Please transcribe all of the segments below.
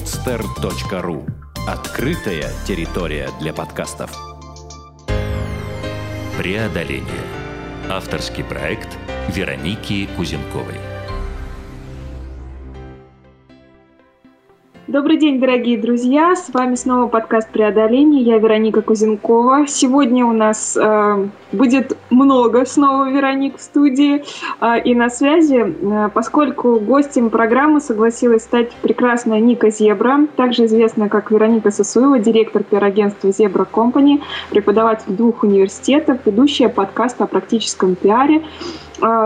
podster.ru Открытая территория для подкастов. Преодоление. Авторский проект Вероники Кузенковой. Добрый день, дорогие друзья! С вами снова подкаст «Преодоление». Я Вероника Кузенкова. Сегодня у нас э, будет много снова Вероник в студии э, и на связи, э, поскольку гостем программы согласилась стать прекрасная Ника Зебра, также известная как Вероника Сосуева, директор пиар-агентства «Зебра Компани», преподаватель двух университетов, ведущая подкаста о практическом пиаре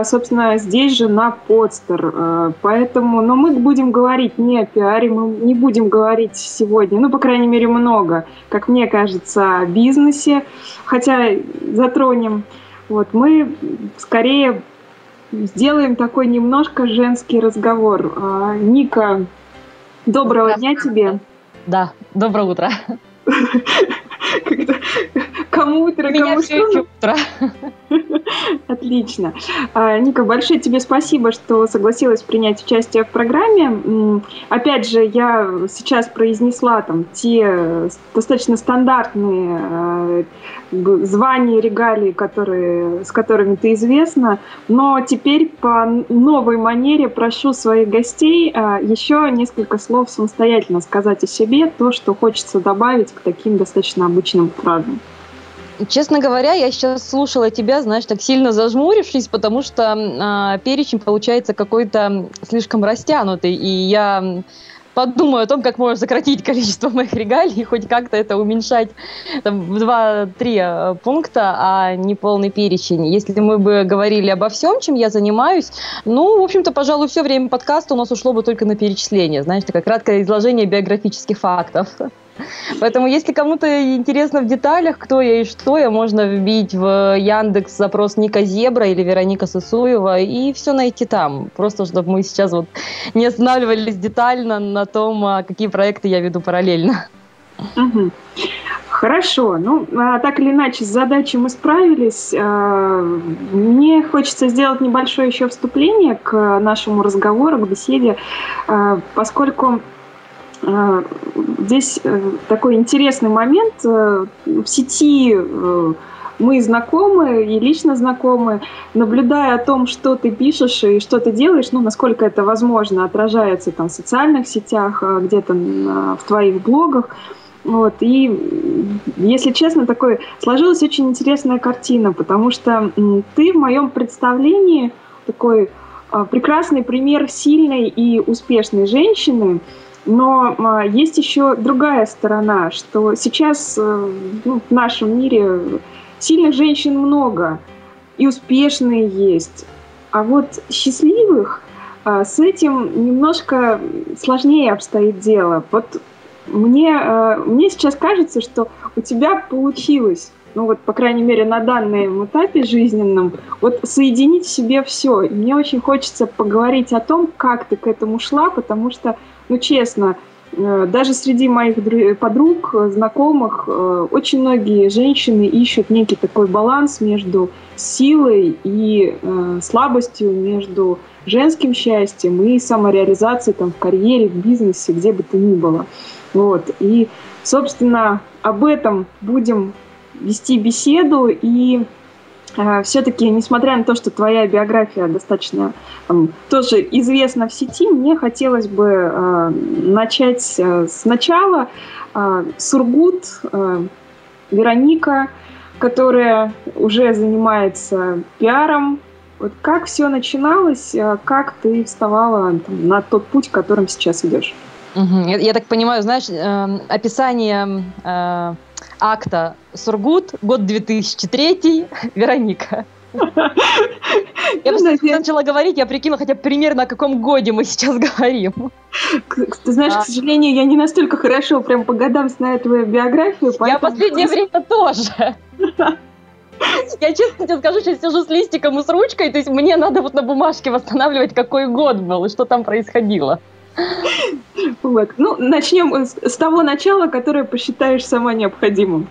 собственно, здесь же на подстер. А, поэтому, но мы будем говорить не о пиаре, мы не будем говорить сегодня, ну, по крайней мере, много, как мне кажется, о бизнесе, хотя затронем. Вот, мы скорее сделаем такой немножко женский разговор. А, Ника, доброго дня тебе. Да, доброе утро. Кому утро, кому все утро. Отлично. А, Ника, большое тебе спасибо, что согласилась принять участие в программе. Опять же, я сейчас произнесла там те достаточно стандартные а, звания, регалии, которые, с которыми ты известна, но теперь по новой манере прошу своих гостей а, еще несколько слов самостоятельно сказать о себе, то, что хочется добавить к таким достаточно обычным фразам. Честно говоря, я сейчас слушала тебя, знаешь, так сильно зажмурившись, потому что э, перечень получается какой-то слишком растянутый, и я подумаю о том, как можно сократить количество моих регалий хоть как-то это уменьшать там, в 2-3 э, пункта, а не полный перечень. Если мы бы говорили обо всем, чем я занимаюсь, ну, в общем-то, пожалуй, все время подкаста у нас ушло бы только на перечисление, знаешь, такое краткое изложение биографических фактов. Поэтому, если кому-то интересно в деталях, кто я и что я, можно вбить в Яндекс запрос Ника Зебра или Вероника Сосуева и все найти там. Просто, чтобы мы сейчас вот не останавливались детально на том, а, какие проекты я веду параллельно. Хорошо. Ну, а, так или иначе, с задачей мы справились. А, мне хочется сделать небольшое еще вступление к нашему разговору, к беседе, поскольку здесь э, такой интересный момент. Э, в сети мы знакомы и лично знакомы, наблюдая о том, что ты пишешь и что ты делаешь, ну, насколько это возможно, отражается там в социальных сетях, где-то в твоих блогах. Вот. И, если честно, такой сложилась очень интересная картина, потому что ты в моем представлении такой прекрасный пример сильной и успешной женщины, но а, есть еще другая сторона, что сейчас э, ну, в нашем мире сильных женщин много, и успешные есть. А вот счастливых а, с этим немножко сложнее обстоит дело. Вот мне, а, мне сейчас кажется, что у тебя получилось ну вот, по крайней мере, на данном этапе жизненном, вот соединить в себе все. И мне очень хочется поговорить о том, как ты к этому шла, потому что ну, честно, э, даже среди моих подруг, знакомых, э, очень многие женщины ищут некий такой баланс между силой и э, слабостью, между женским счастьем и самореализацией там, в карьере, в бизнесе, где бы то ни было. Вот. И, собственно, об этом будем вести беседу и все-таки, несмотря на то, что твоя биография достаточно там, тоже известна в сети, мне хотелось бы э, начать сначала. Э, Сургут, э, Вероника, которая уже занимается пиаром. Вот как все начиналось, как ты вставала там, на тот путь, которым сейчас идешь? Угу. Я, я так понимаю, знаешь, э, описание э, акта Сургут, год 2003, Вероника. Я просто начала говорить, я прикинула хотя бы примерно о каком годе мы сейчас говорим. Ты знаешь, к сожалению, я не настолько хорошо прям по годам знаю твою биографию. Я последнее время тоже. Я честно тебе скажу, сейчас сижу с листиком и с ручкой, то есть мне надо вот на бумажке восстанавливать, какой год был и что там происходило. Вот. Ну, начнем с того начала, которое посчитаешь сама необходимым.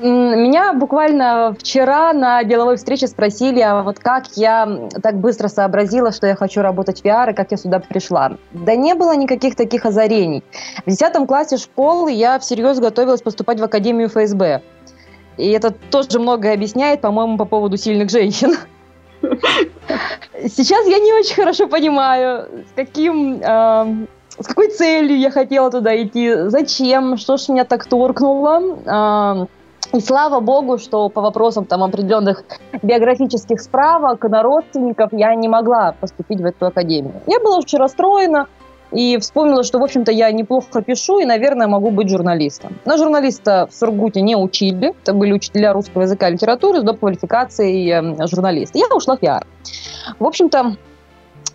Меня буквально вчера на деловой встрече спросили, а вот как я так быстро сообразила, что я хочу работать в VR, и как я сюда пришла. Да не было никаких таких озарений. В 10 классе школы я всерьез готовилась поступать в Академию ФСБ. И это тоже многое объясняет, по-моему, по поводу сильных женщин. Сейчас я не очень хорошо понимаю, с каким э, с какой целью я хотела туда идти, зачем, что ж меня так торкнуло. И слава богу, что по вопросам там определенных биографических справок на родственников я не могла поступить в эту академию. Я была очень расстроена и вспомнила, что, в общем-то, я неплохо пишу и, наверное, могу быть журналистом. На журналиста в Сургуте не учили. Это были учителя русского языка и литературы до квалификации эм, журналиста. Я ушла в пиар. В общем-то,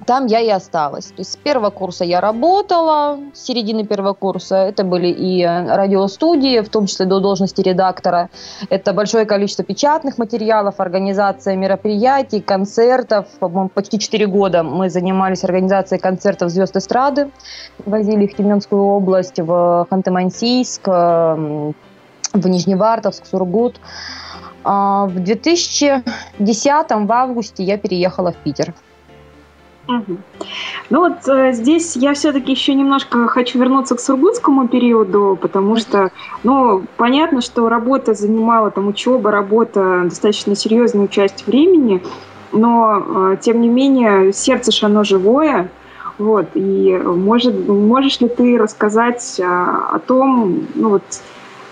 там я и осталась. То есть с первого курса я работала, с середины первого курса это были и радиостудии, в том числе до должности редактора. Это большое количество печатных материалов, организация мероприятий, концертов. По-моему, почти 4 года мы занимались организацией концертов звезд эстрады. Возили их в Тюменскую область, в Ханты-Мансийск, в Нижневартовск, Сургут. А в 2010 в августе я переехала в Питер. Ну вот э, здесь я все-таки еще немножко хочу вернуться к сургутскому периоду, потому что, ну, понятно, что работа занимала, там, учеба, работа достаточно серьезную часть времени, но, э, тем не менее, сердце же оно живое, вот, и может, можешь ли ты рассказать э, о том, ну вот,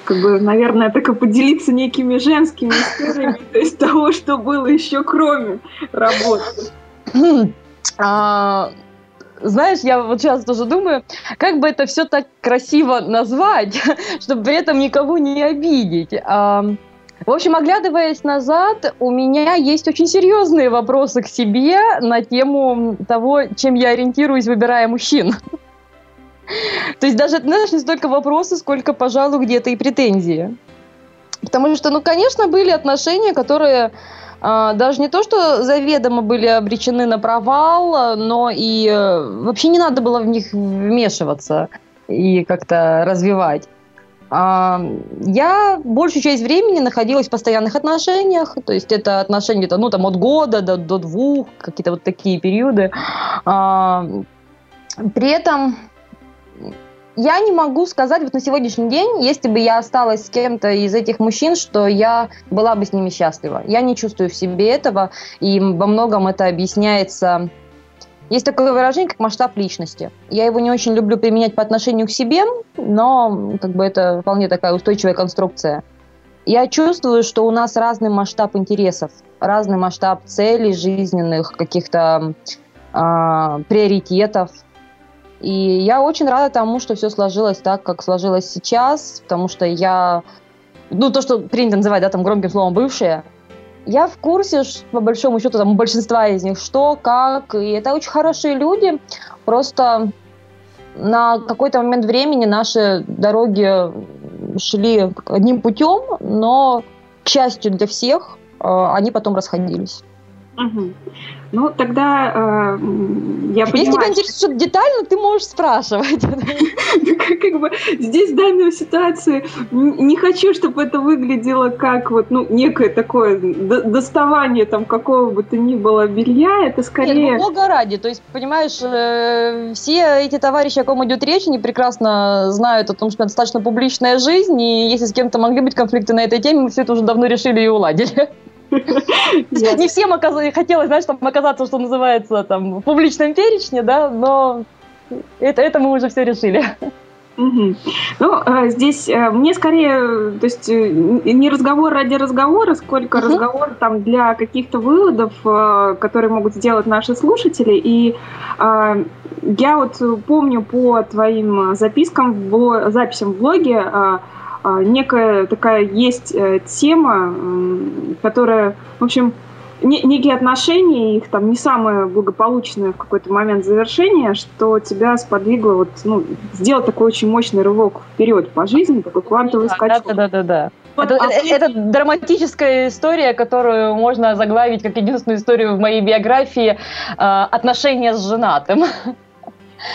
как бы, наверное, так и поделиться некими женскими историями, то есть того, что было еще кроме работы? А, знаешь, я вот сейчас тоже думаю, как бы это все так красиво назвать, чтобы при этом никого не обидеть. А, в общем, оглядываясь назад, у меня есть очень серьезные вопросы к себе на тему того, чем я ориентируюсь, выбирая мужчин. То есть даже, знаешь, не столько вопросы, сколько, пожалуй, где-то и претензии. Потому что, ну, конечно, были отношения, которые даже не то, что заведомо были обречены на провал, но и э, вообще не надо было в них вмешиваться и как-то развивать. А, я большую часть времени находилась в постоянных отношениях, то есть это отношения ну, там, от года до, до двух, какие-то вот такие периоды. А, при этом я не могу сказать вот на сегодняшний день, если бы я осталась с кем-то из этих мужчин, что я была бы с ними счастлива. Я не чувствую в себе этого, и во многом это объясняется... Есть такое выражение, как масштаб личности. Я его не очень люблю применять по отношению к себе, но как бы это вполне такая устойчивая конструкция. Я чувствую, что у нас разный масштаб интересов, разный масштаб целей жизненных, каких-то э, приоритетов, и я очень рада тому, что все сложилось так, как сложилось сейчас, потому что я, ну, то, что принято называть, да, там, громким словом «бывшие», я в курсе, по большому счету, там, большинства из них, что, как, и это очень хорошие люди, просто на какой-то момент времени наши дороги шли одним путем, но, к счастью для всех, э, они потом расходились. Угу. Ну, тогда э, я понимаю... Если тебя интересует детально, ты можешь спрашивать. Как бы здесь в данной ситуации не хочу, чтобы это выглядело как вот, ну, некое такое доставание там какого бы то ни было белья, это скорее... Нет, ну, ради, то есть, понимаешь, э, все эти товарищи, о ком идет речь, они прекрасно знают о том, что это достаточно публичная жизнь, и если с кем-то могли быть конфликты на этой теме, мы все это уже давно решили и уладили. Не всем хотелось, знаешь, там оказаться, что называется, там, в публичном перечне, да, но это, это мы уже все решили. Угу. Ну, а, здесь а, мне скорее, то есть э, не разговор ради разговора, сколько угу. разговор там для каких-то выводов, а, которые могут сделать наши слушатели. И я вот помню по твоим запискам, в записям в блоге, а, некая такая есть э, тема, которая, в общем, не, некие отношения, их там не самое благополучное в какой-то момент завершения, что тебя сподвигло вот, ну, сделать такой очень мощный рывок вперед по жизни, такой квантовый да, скачок. Да, да, да, да. Вот, это, а... это драматическая история, которую можно заглавить как единственную историю в моей биографии э, отношения с женатым.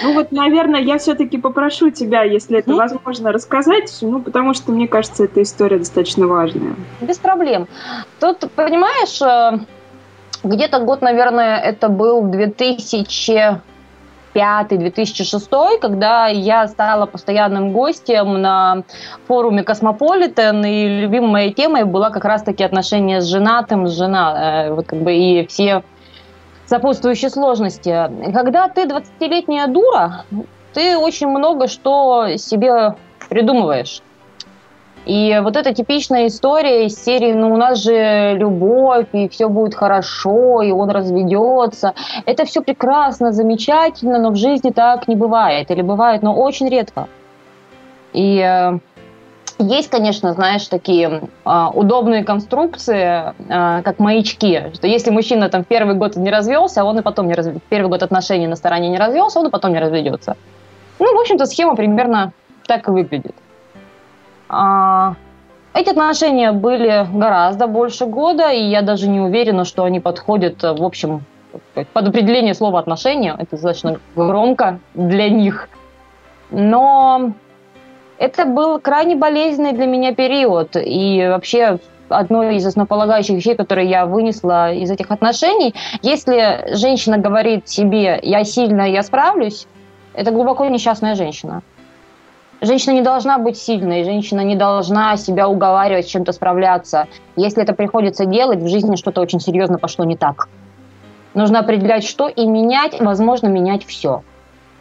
Ну вот, наверное, я все-таки попрошу тебя, если это возможно, рассказать, ну, потому что, мне кажется, эта история достаточно важная. Без проблем. Тут, понимаешь, э, где-то год, наверное, это был 2000 2005-2006, когда я стала постоянным гостем на форуме Космополитен, и любимой моей темой была как раз-таки отношения с женатым, с жена, э, вот как бы и все сопутствующие сложности. Когда ты 20-летняя дура, ты очень много что себе придумываешь. И вот эта типичная история из серии «Ну, у нас же любовь, и все будет хорошо, и он разведется». Это все прекрасно, замечательно, но в жизни так не бывает. Или бывает, но очень редко. И э, есть, конечно, знаешь, такие э, удобные конструкции, э, как маячки, что если мужчина там первый год не развелся, он и потом не разведется. Первый год отношений на стороне не развелся, он и потом не разведется. Ну, в общем-то, схема примерно так и выглядит. А, эти отношения были гораздо больше года, и я даже не уверена, что они подходят, в общем, под определение слова отношения. Это достаточно громко для них. Но это был крайне болезненный для меня период. И вообще одно из основополагающих вещей, которые я вынесла из этих отношений, если женщина говорит себе «я сильная, я справлюсь», это глубоко несчастная женщина. Женщина не должна быть сильной, женщина не должна себя уговаривать с чем-то справляться. Если это приходится делать, в жизни что-то очень серьезно пошло не так. Нужно определять, что и менять, возможно, менять все.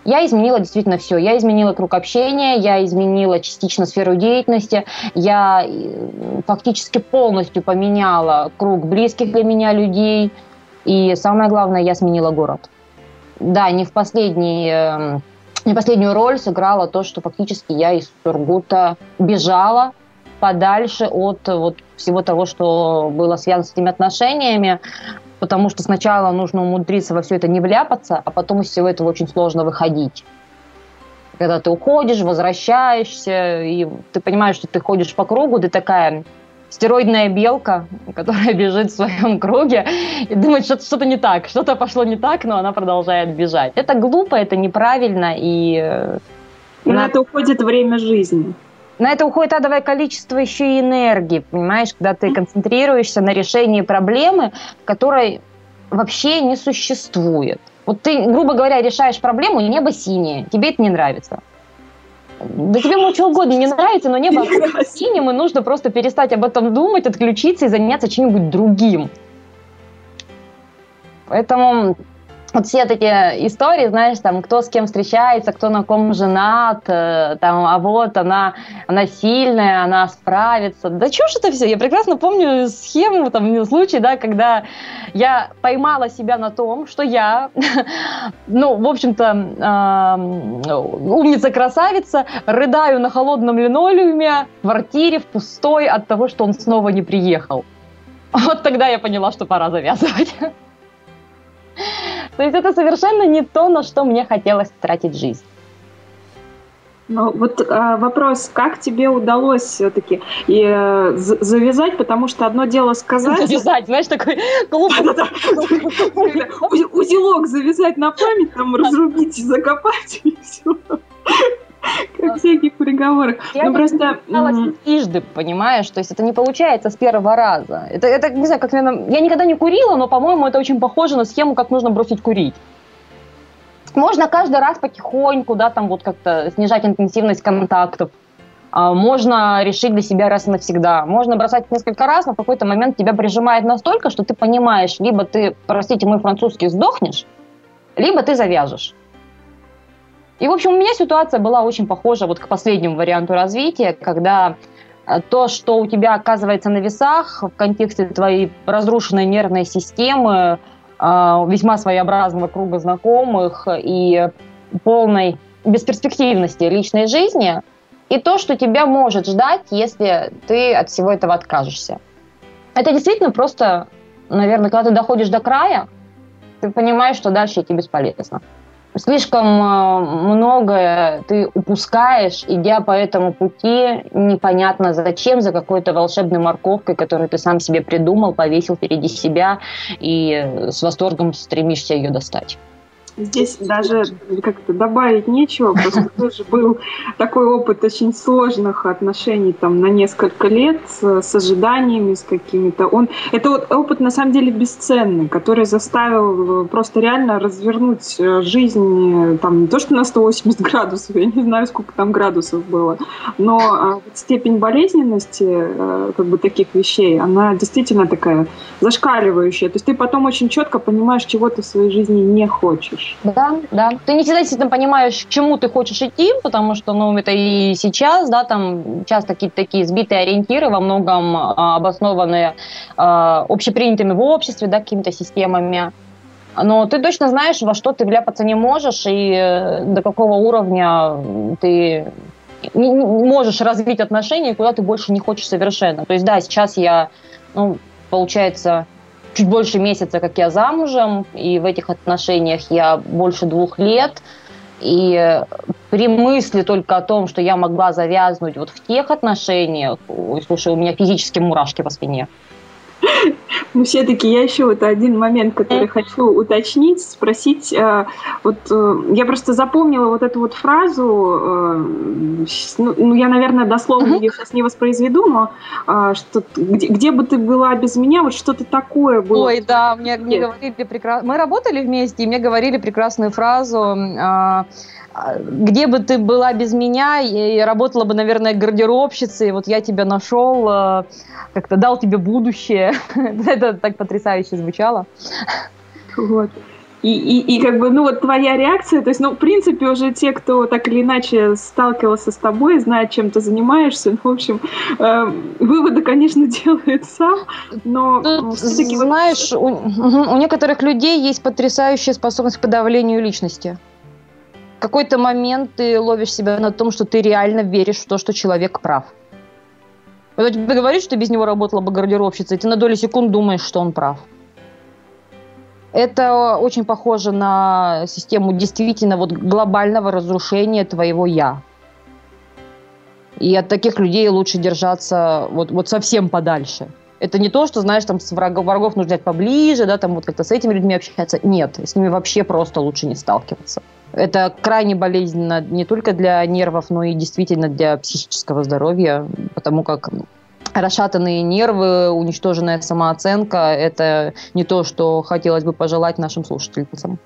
Я изменила действительно все. Я изменила круг общения, я изменила частично сферу деятельности, я э, фактически полностью поменяла круг близких для меня людей. И самое главное, я сменила город. Да, не в последний эм, не последнюю роль сыграло то, что фактически я из Сургута бежала подальше от вот всего того, что было связано с этими отношениями, потому что сначала нужно умудриться во все это не вляпаться, а потом из всего этого очень сложно выходить. Когда ты уходишь, возвращаешься, и ты понимаешь, что ты ходишь по кругу, ты такая стероидная белка, которая бежит в своем круге и думает, что что-то не так, что-то пошло не так, но она продолжает бежать. Это глупо, это неправильно, и... Э, на, на это уходит время жизни. На это уходит адовое количество еще и энергии, понимаешь, когда ты концентрируешься на решении проблемы, которой вообще не существует. Вот ты, грубо говоря, решаешь проблему, небо синее, тебе это не нравится. Да тебе может что угодно не нравится, но небо синим, и нужно просто перестать об этом думать, отключиться и заняться чем-нибудь другим. Поэтому вот все такие истории, знаешь, там, кто с кем встречается, кто на ком женат, э, там, а вот она, она сильная, она справится. Да чушь это все. Я прекрасно помню схему, там, случай, да, когда я поймала себя на том, что я, ну, в общем-то, э, умница-красавица, рыдаю на холодном линолеуме в квартире, в пустой от того, что он снова не приехал. Вот тогда я поняла, что пора завязывать. То есть это совершенно не то, на что мне хотелось тратить жизнь. Ну, вот э, вопрос, как тебе удалось все-таки и, э, завязать, потому что одно дело сказать... Завязать, знаешь, такой клуб. Узелок завязать на память, там разрубить, закопать и все. Как всяких приговорах. Я ну, просто... трижды, понимаешь? То есть это не получается с первого раза. Это, это не знаю, как, наверное... Я никогда не курила, но, по-моему, это очень похоже на схему, как нужно бросить курить. Можно каждый раз потихоньку, да, там вот как-то снижать интенсивность контактов. А, можно решить для себя раз и навсегда. Можно бросать несколько раз, но в какой-то момент тебя прижимает настолько, что ты понимаешь, либо ты, простите мой французский, сдохнешь, либо ты завяжешь. И, в общем, у меня ситуация была очень похожа вот к последнему варианту развития, когда э, то, что у тебя оказывается на весах в контексте твоей разрушенной нервной системы, э, весьма своеобразного круга знакомых и полной бесперспективности личной жизни, и то, что тебя может ждать, если ты от всего этого откажешься. Это действительно просто, наверное, когда ты доходишь до края, ты понимаешь, что дальше идти бесполезно слишком э, многое ты упускаешь, идя по этому пути, непонятно зачем, за какой-то волшебной морковкой, которую ты сам себе придумал, повесил впереди себя и с восторгом стремишься ее достать. Здесь даже как-то добавить нечего, просто тоже был такой опыт очень сложных отношений там на несколько лет с, с ожиданиями, с какими-то. Он это вот опыт на самом деле бесценный, который заставил просто реально развернуть э, жизнь там не то что на 180 градусов, я не знаю сколько там градусов было, но степень болезненности э, как бы таких вещей, она действительно такая зашкаливающая. То есть ты потом очень четко понимаешь, чего ты в своей жизни не хочешь хочешь. Да, да. Ты не всегда действительно понимаешь, к чему ты хочешь идти, потому что, ну, это и сейчас, да, там часто какие-то такие сбитые ориентиры, во многом а, обоснованные а, общепринятыми в обществе, да, какими-то системами. Но ты точно знаешь, во что ты вляпаться не можешь и э, до какого уровня ты не, можешь развить отношения, куда ты больше не хочешь совершенно. То есть, да, сейчас я, ну, получается, чуть больше месяца, как я замужем, и в этих отношениях я больше двух лет. И при мысли только о том, что я могла завязнуть вот в тех отношениях, ой, слушай, у меня физически мурашки по спине. Ну, все-таки я еще вот один момент, который хочу уточнить, спросить. Э, вот э, я просто запомнила вот эту вот фразу, э, ну, ну я, наверное, дословно ее сейчас не воспроизведу, но что где, где бы ты была без меня, вот что-то такое было. Ой, да, мне, мне говорили прекрасно. Мы работали вместе, и мне говорили прекрасную фразу где бы ты была без меня, и работала бы, наверное, гардеробщицей, вот я тебя нашел, э, как-то дал тебе будущее. Это так потрясающе звучало. Вот. И, и, и как бы, ну вот твоя реакция, то есть, ну, в принципе, уже те, кто так или иначе сталкивался с тобой, знают, чем ты занимаешься, ну, в общем, э, выводы, конечно, делают сам, но Тут, все-таки... Знаешь, у, у некоторых людей есть потрясающая способность к подавлению личности какой-то момент ты ловишь себя на том, что ты реально веришь в то, что человек прав. Вот тебе говорит, что без него работала бы гардеробщица, и ты на долю секунд думаешь, что он прав. Это очень похоже на систему действительно вот глобального разрушения твоего «я». И от таких людей лучше держаться вот, вот совсем подальше. Это не то, что, знаешь, там с врагов, врагов нужно взять поближе, да, там вот как-то с этими людьми общаться. Нет, с ними вообще просто лучше не сталкиваться. Это крайне болезненно не только для нервов, но и действительно для психического здоровья, потому как расшатанные нервы, уничтоженная самооценка – это не то, что хотелось бы пожелать нашим слушательницам.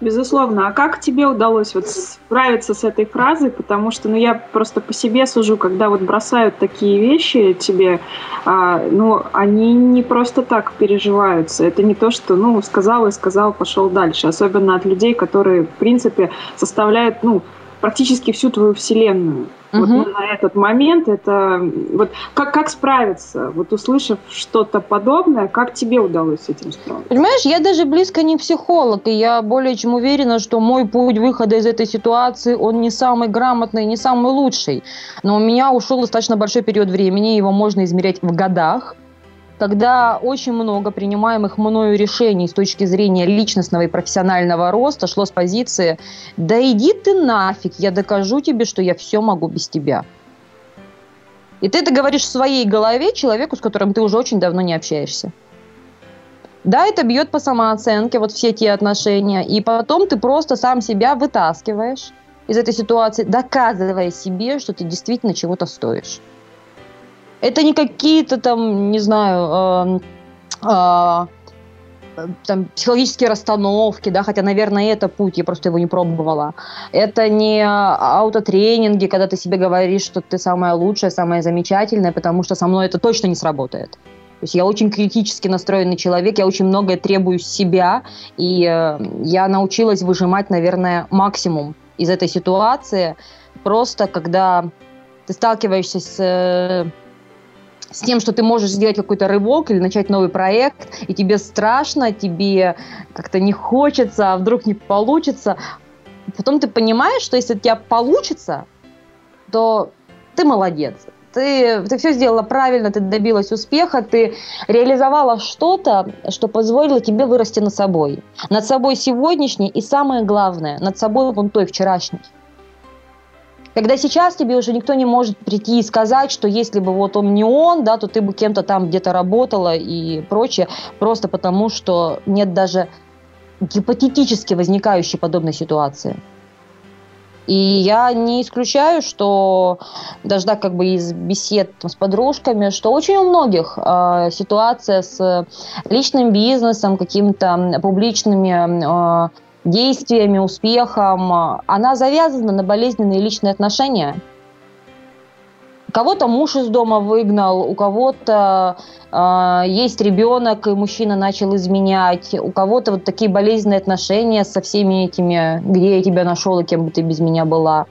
Безусловно. А как тебе удалось вот справиться с этой фразой? Потому что, ну, я просто по себе сужу, когда вот бросают такие вещи тебе, а, ну, они не просто так переживаются. Это не то, что, ну, сказал и сказал, пошел дальше. Особенно от людей, которые, в принципе, составляют, ну, практически всю твою вселенную. Угу. Вот на этот момент это вот как как справиться, вот услышав что-то подобное, как тебе удалось с этим справиться? Понимаешь, я даже близко не психолог, и я более чем уверена, что мой путь выхода из этой ситуации он не самый грамотный, не самый лучший, но у меня ушел достаточно большой период времени, его можно измерять в годах когда очень много принимаемых мною решений с точки зрения личностного и профессионального роста шло с позиции «Да иди ты нафиг, я докажу тебе, что я все могу без тебя». И ты это говоришь в своей голове человеку, с которым ты уже очень давно не общаешься. Да, это бьет по самооценке, вот все те отношения. И потом ты просто сам себя вытаскиваешь из этой ситуации, доказывая себе, что ты действительно чего-то стоишь. Это не какие-то там, не знаю, э, э, там, психологические расстановки, да, хотя, наверное, это путь, я просто его не пробовала. Это не аутотренинги, когда ты себе говоришь, что ты самая лучшая, самая замечательная, потому что со мной это точно не сработает. То есть я очень критически настроенный человек, я очень многое требую себя, и э, я научилась выжимать, наверное, максимум из этой ситуации, просто когда ты сталкиваешься с э, с тем, что ты можешь сделать какой-то рывок или начать новый проект, и тебе страшно, тебе как-то не хочется, а вдруг не получится. Потом ты понимаешь, что если у тебя получится, то ты молодец. Ты, ты все сделала правильно, ты добилась успеха, ты реализовала что-то, что позволило тебе вырасти над собой. Над собой сегодняшней и самое главное, над собой вон той вчерашней. Когда сейчас тебе уже никто не может прийти и сказать, что если бы вот он не он, да, то ты бы кем-то там где-то работала и прочее, просто потому что нет даже гипотетически возникающей подобной ситуации. И я не исключаю, что даже так как бы из бесед с подружками, что очень у многих э, ситуация с личным бизнесом, какими-то публичными э, действиями, успехом, она завязана на болезненные личные отношения – Кого-то муж из дома выгнал, у кого-то э, есть ребенок, и мужчина начал изменять, у кого-то вот такие болезненные отношения со всеми этими, где я тебя нашел и кем бы ты без меня была.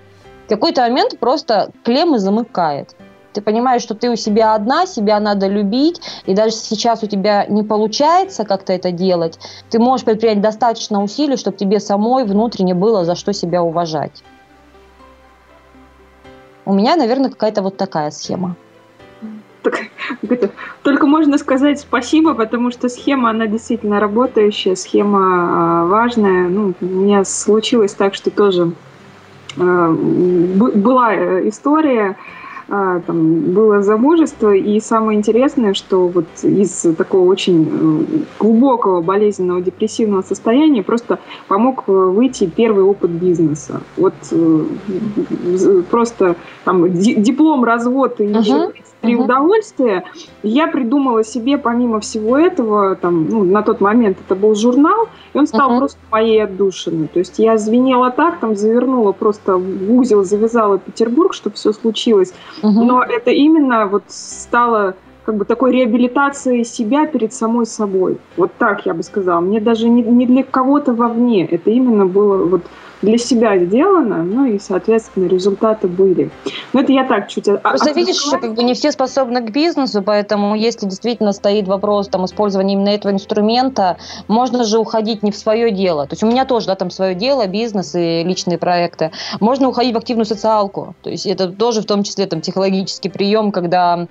В какой-то момент просто клеммы замыкает. Ты понимаешь, что ты у себя одна, себя надо любить, и даже сейчас у тебя не получается как-то это делать, ты можешь предпринять достаточно усилий, чтобы тебе самой внутренне было за что себя уважать. У меня, наверное, какая-то вот такая схема. Только можно сказать спасибо, потому что схема, она действительно работающая, схема а, важная. Ну, у меня случилось так, что тоже а, была э, история, там, было замужество, и самое интересное, что вот из такого очень э, глубокого болезненного депрессивного состояния просто помог э, выйти первый опыт бизнеса. Вот э, просто там диплом, развод и еще три uh-huh. удовольствия. Я придумала себе, помимо всего этого, там, ну, на тот момент это был журнал, и он стал uh-huh. просто моей отдушиной. То есть я звенела так, там завернула просто в узел, завязала Петербург, чтобы все случилось. Uh-huh. Но это именно вот стало как бы такой реабилитацией себя перед самой собой. Вот так я бы сказала. Мне даже не, не для кого-то вовне. Это именно было вот для себя сделано, ну и, соответственно, результаты были. Но это я так чуть... Просто видишь, что как бы не все способны к бизнесу, поэтому если действительно стоит вопрос там, использования именно этого инструмента, можно же уходить не в свое дело. То есть у меня тоже да, там свое дело, бизнес и личные проекты. Можно уходить в активную социалку. То есть это тоже в том числе там, психологический прием, когда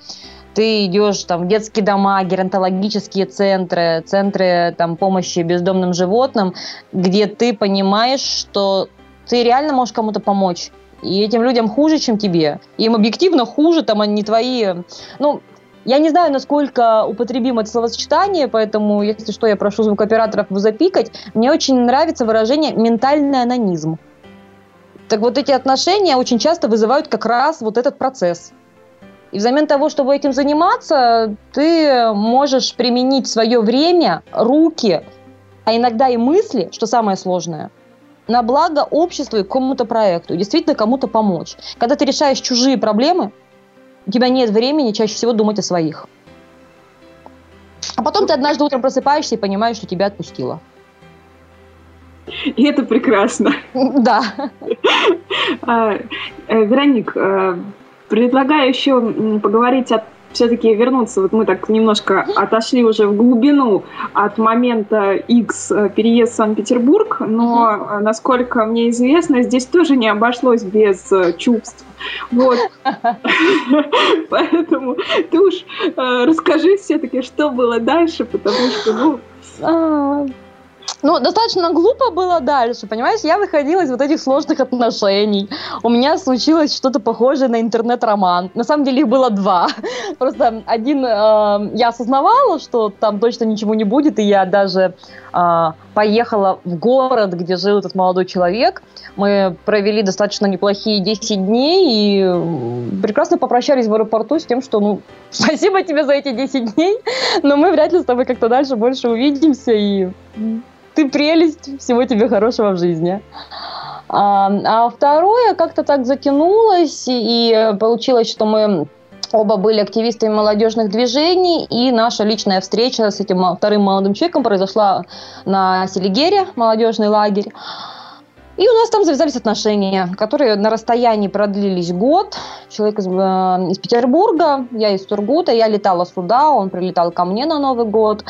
ты идешь там, в детские дома, геронтологические центры, центры там, помощи бездомным животным, где ты понимаешь, что ты реально можешь кому-то помочь. И этим людям хуже, чем тебе. Им объективно хуже, там они твои... Ну, я не знаю, насколько употребимо это словосочетание, поэтому, если что, я прошу звукооператоров его запикать. Мне очень нравится выражение «ментальный анонизм». Так вот эти отношения очень часто вызывают как раз вот этот процесс – и взамен того, чтобы этим заниматься, ты можешь применить свое время, руки, а иногда и мысли, что самое сложное, на благо обществу и кому-то проекту, действительно кому-то помочь. Когда ты решаешь чужие проблемы, у тебя нет времени чаще всего думать о своих. А потом ты однажды утром просыпаешься и понимаешь, что тебя отпустило. И это прекрасно. Да. А, э, Вероник, э, Предлагаю еще поговорить о все-таки вернуться, вот мы так немножко отошли уже в глубину от момента X э, переезд в Санкт-Петербург, но, насколько мне известно, здесь тоже не обошлось без э, чувств. Вот. Поэтому ты уж расскажи все-таки, что было дальше, потому что, ну... Ну, достаточно глупо было дальше, понимаешь? Я выходила из вот этих сложных отношений. У меня случилось что-то похожее на интернет-роман. На самом деле их было два. Просто один э, я осознавала, что там точно ничего не будет, и я даже э, поехала в город, где жил этот молодой человек. Мы провели достаточно неплохие 10 дней и прекрасно попрощались в аэропорту с тем, что, ну, спасибо тебе за эти 10 дней, но мы вряд ли с тобой как-то дальше больше увидимся и ты прелесть, всего тебе хорошего в жизни. А, а второе как-то так затянулось, и получилось, что мы оба были активистами молодежных движений, и наша личная встреча с этим вторым молодым человеком произошла на Селигере, молодежный лагерь. И у нас там завязались отношения, которые на расстоянии продлились год. Человек из, э, из Петербурга, я из Тургута, я летала сюда, он прилетал ко мне на Новый год.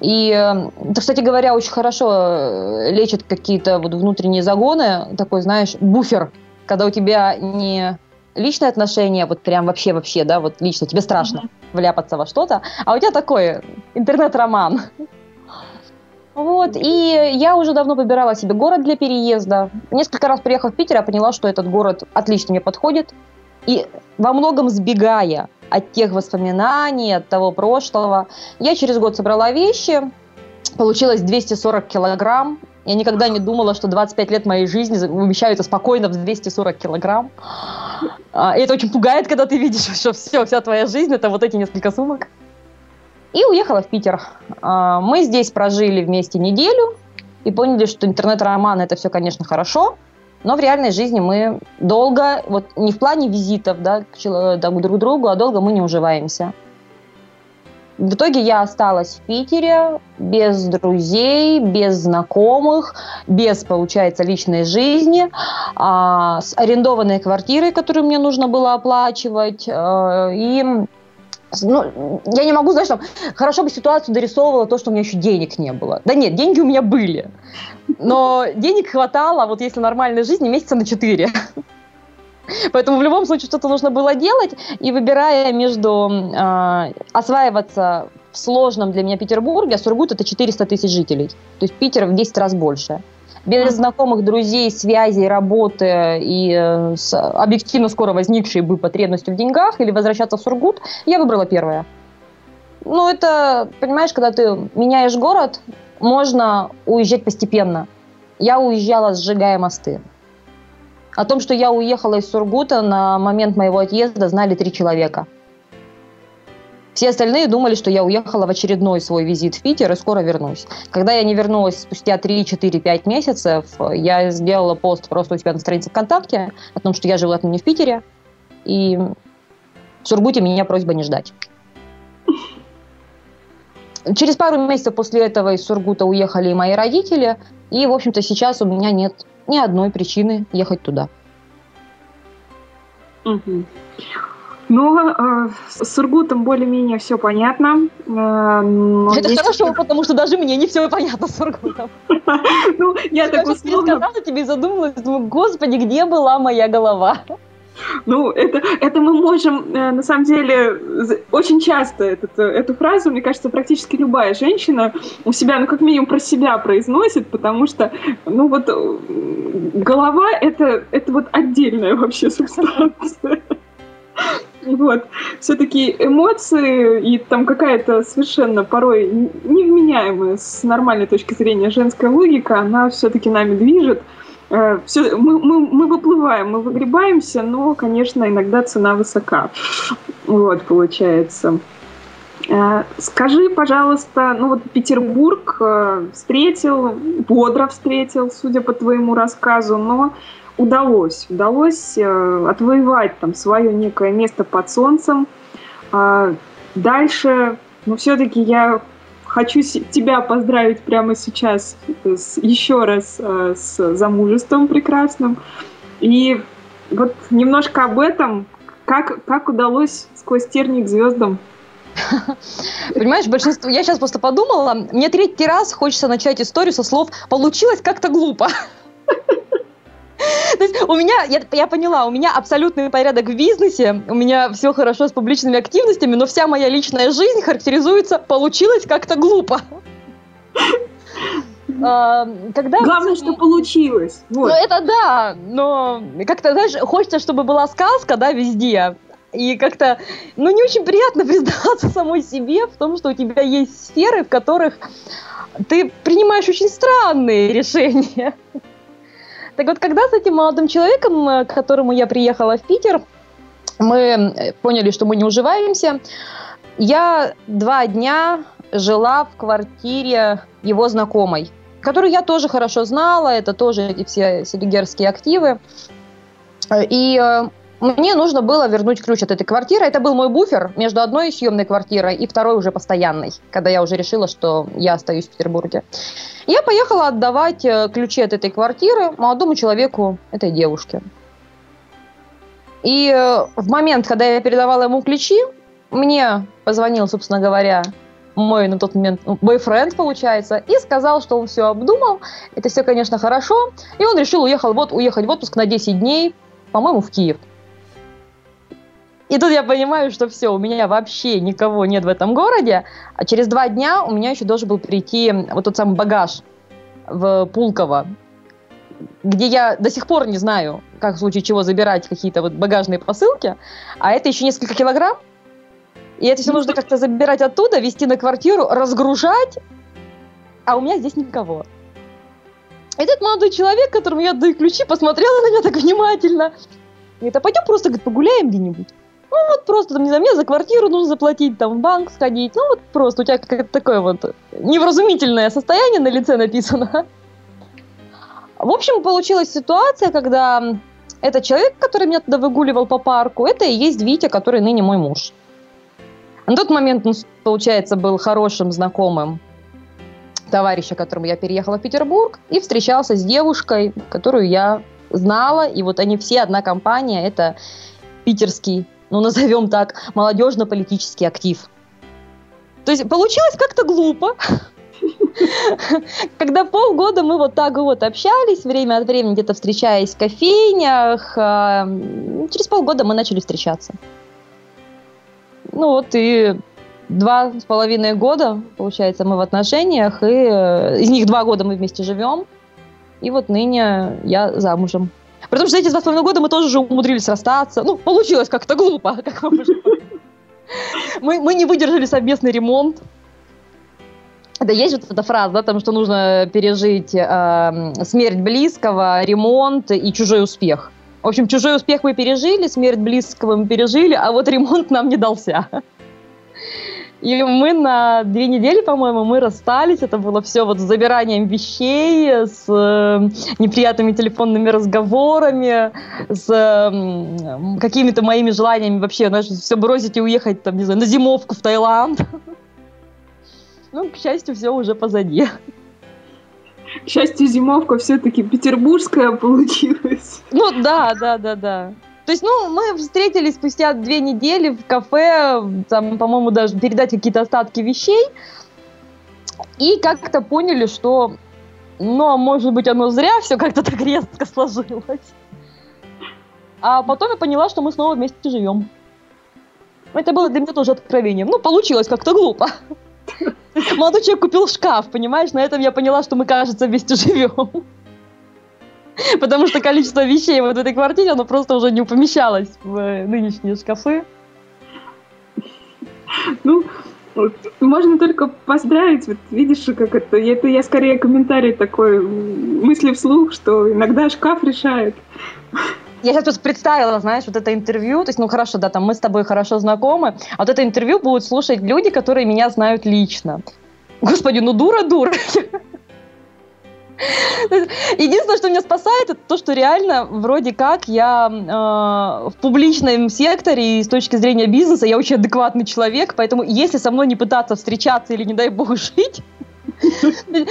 И э, это, кстати говоря, очень хорошо э, лечит какие-то вот внутренние загоны, такой, знаешь, буфер, когда у тебя не личные отношения, вот прям вообще-вообще, да, вот лично, тебе страшно mm-hmm. вляпаться во что-то, а у тебя такой интернет-роман. Вот, и я уже давно выбирала себе город для переезда. Несколько раз приехав в Питер, я поняла, что этот город отлично мне подходит. И во многом сбегая от тех воспоминаний, от того прошлого, я через год собрала вещи, получилось 240 килограмм. Я никогда не думала, что 25 лет моей жизни умещаются спокойно в 240 килограмм. А, и это очень пугает, когда ты видишь, что все, вся твоя жизнь это вот эти несколько сумок. И уехала в Питер. А, мы здесь прожили вместе неделю и поняли, что интернет-роман это все, конечно, хорошо, но в реальной жизни мы долго, вот не в плане визитов да, к, друг другу, а долго мы не уживаемся. В итоге я осталась в Питере без друзей, без знакомых, без, получается, личной жизни, а, с арендованной квартирой, которую мне нужно было оплачивать. А, и ну, я не могу, знаешь, там, хорошо бы ситуацию дорисовывала то, что у меня еще денег не было. Да нет, деньги у меня были. Но денег хватало, вот если нормальной жизни, месяца на четыре. Поэтому в любом случае что-то нужно было делать, и выбирая между э, осваиваться в сложном для меня Петербурге, а Сургут это 400 тысяч жителей, то есть Питер в 10 раз больше. Без знакомых, друзей, связей, работы и э, с объективно скоро возникшей бы потребностью в деньгах или возвращаться в Сургут, я выбрала первое. Ну, это, понимаешь, когда ты меняешь город, можно уезжать постепенно. Я уезжала, сжигая мосты. О том, что я уехала из Сургута, на момент моего отъезда знали три человека. Все остальные думали, что я уехала в очередной свой визит в Питер и скоро вернусь. Когда я не вернулась спустя 3, 4, 5 месяцев, я сделала пост просто у себя на странице ВКонтакте о том, что я живу отныне в Питере, и в Сургуте меня просьба не ждать. Через пару месяцев после этого из Сургута уехали и мои родители, и, в общем-то, сейчас у меня нет ни одной причины ехать туда. Угу. Ну, э, с Сургутом более-менее все понятно. Э, Это есть... хорошо, потому что даже мне не все понятно с Сургутом. Ну, я так условно... Я тебе задумалась, думаю, господи, где была моя голова? Ну, это, это мы можем, э, на самом деле, очень часто этот, э, эту фразу, мне кажется, практически любая женщина у себя, ну, как минимум, про себя произносит, потому что, ну, вот, э, голова это, — это вот отдельная вообще субстанция. Вот. Все-таки эмоции и там какая-то совершенно порой невменяемая с нормальной точки зрения женская логика, она все-таки нами движет. Э, все, мы, мы, мы выплываем, мы выгребаемся, но, конечно, иногда цена высока. Вот, получается. Э, скажи, пожалуйста, ну вот Петербург э, встретил, бодро встретил, судя по твоему рассказу, но удалось, удалось отвоевать там свое некое место под солнцем. Дальше, ну все-таки я хочу тебя поздравить прямо сейчас с, еще раз э, с замужеством прекрасным. И вот немножко об этом, как, как удалось сквозь тернии к звездам Понимаешь, большинство... Я сейчас просто подумала, мне третий раз хочется начать историю со слов «получилось как-то глупо». То есть у меня, я, я поняла, у меня абсолютный порядок в бизнесе, у меня все хорошо с публичными активностями, но вся моя личная жизнь характеризуется «получилось как-то глупо». А, когда Главное, что получилось. Вот. Ну, это да, но как-то, знаешь, хочется, чтобы была сказка, да, везде. И как-то, ну, не очень приятно признаваться самой себе в том, что у тебя есть сферы, в которых ты принимаешь очень странные решения. Так вот, когда с этим молодым человеком, э, к которому я приехала в Питер, мы э, поняли, что мы не уживаемся, я два дня жила в квартире его знакомой, которую я тоже хорошо знала, это тоже эти все селигерские активы. И э, мне нужно было вернуть ключ от этой квартиры. Это был мой буфер между одной съемной квартирой и второй уже постоянной, когда я уже решила, что я остаюсь в Петербурге. Я поехала отдавать э, ключи от этой квартиры молодому человеку, этой девушке. И э, в момент, когда я передавала ему ключи, мне позвонил, собственно говоря, мой на тот момент бойфренд, получается, и сказал, что он все обдумал, это все, конечно, хорошо, и он решил уехал, вот, уехать в отпуск на 10 дней, по-моему, в Киев. И тут я понимаю, что все, у меня вообще никого нет в этом городе, а через два дня у меня еще должен был прийти вот тот самый багаж в Пулково, где я до сих пор не знаю, как в случае чего забирать какие-то вот багажные посылки, а это еще несколько килограмм, и это все нужно как-то забирать оттуда, везти на квартиру, разгружать, а у меня здесь никого. Этот молодой человек, которому я даю ключи, посмотрел на меня так внимательно. Говорит, а пойдем просто говорит, погуляем где-нибудь. Ну вот просто, там, не знаю, мне за квартиру нужно заплатить, там, в банк сходить. Ну вот просто у тебя какое-то такое вот невразумительное состояние на лице написано. В общем, получилась ситуация, когда этот человек, который меня туда выгуливал по парку, это и есть Витя, который ныне мой муж. На тот момент он, получается, был хорошим знакомым товарища, которому я переехала в Петербург, и встречался с девушкой, которую я знала, и вот они все одна компания, это питерский, ну назовем так, молодежно-политический актив. То есть получилось как-то глупо, когда полгода мы вот так вот общались, время от времени где-то встречаясь в кофейнях, а, через полгода мы начали встречаться. Ну вот и два с половиной года, получается, мы в отношениях, и э, из них два года мы вместе живем, и вот ныне я замужем. Потому что эти два с половиной года мы тоже уже умудрились расстаться. Ну, получилось как-то глупо, как мы, мы не выдержали совместный ремонт. Да, есть вот эта фраза, да, там, что нужно пережить э, смерть близкого, ремонт и чужой успех. В общем, чужой успех мы пережили, смерть близкого мы пережили, а вот ремонт нам не дался. И мы на две недели, по-моему, мы расстались. Это было все вот с забиранием вещей, с э, неприятными телефонными разговорами, с э, какими-то моими желаниями вообще, знаешь, все бросить и уехать, там, не знаю, на зимовку в Таиланд. Ну, к счастью, все уже позади. К счастью, зимовка все-таки петербургская получилась. Ну да, да, да, да. То есть, ну, мы встретились спустя две недели в кафе, там, по-моему, даже передать какие-то остатки вещей, и как-то поняли, что, ну, а может быть, оно зря все как-то так резко сложилось. А потом я поняла, что мы снова вместе живем. Это было для меня тоже откровением. Ну, получилось как-то глупо. Молодой человек купил шкаф, понимаешь? На этом я поняла, что мы, кажется, вместе живем. Потому что количество вещей вот в этой квартире, оно просто уже не помещалось в нынешние шкафы. Ну, можно только поздравить, вот видишь, как это, это я скорее комментарий такой, мысли вслух, что иногда шкаф решает. Я сейчас просто представила, знаешь, вот это интервью, то есть, ну хорошо, да, там мы с тобой хорошо знакомы, а вот это интервью будут слушать люди, которые меня знают лично. Господи, ну дура-дура. Единственное, что меня спасает, это то, что реально вроде как я э, в публичном секторе и с точки зрения бизнеса я очень адекватный человек, поэтому если со мной не пытаться встречаться или, не дай бог, жить,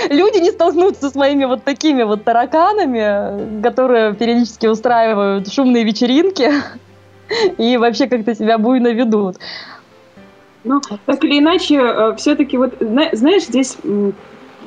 люди не столкнутся с моими вот такими вот тараканами, которые периодически устраивают шумные вечеринки и вообще как-то себя буйно ведут. Ну, так или иначе, э, все-таки вот, знаешь, здесь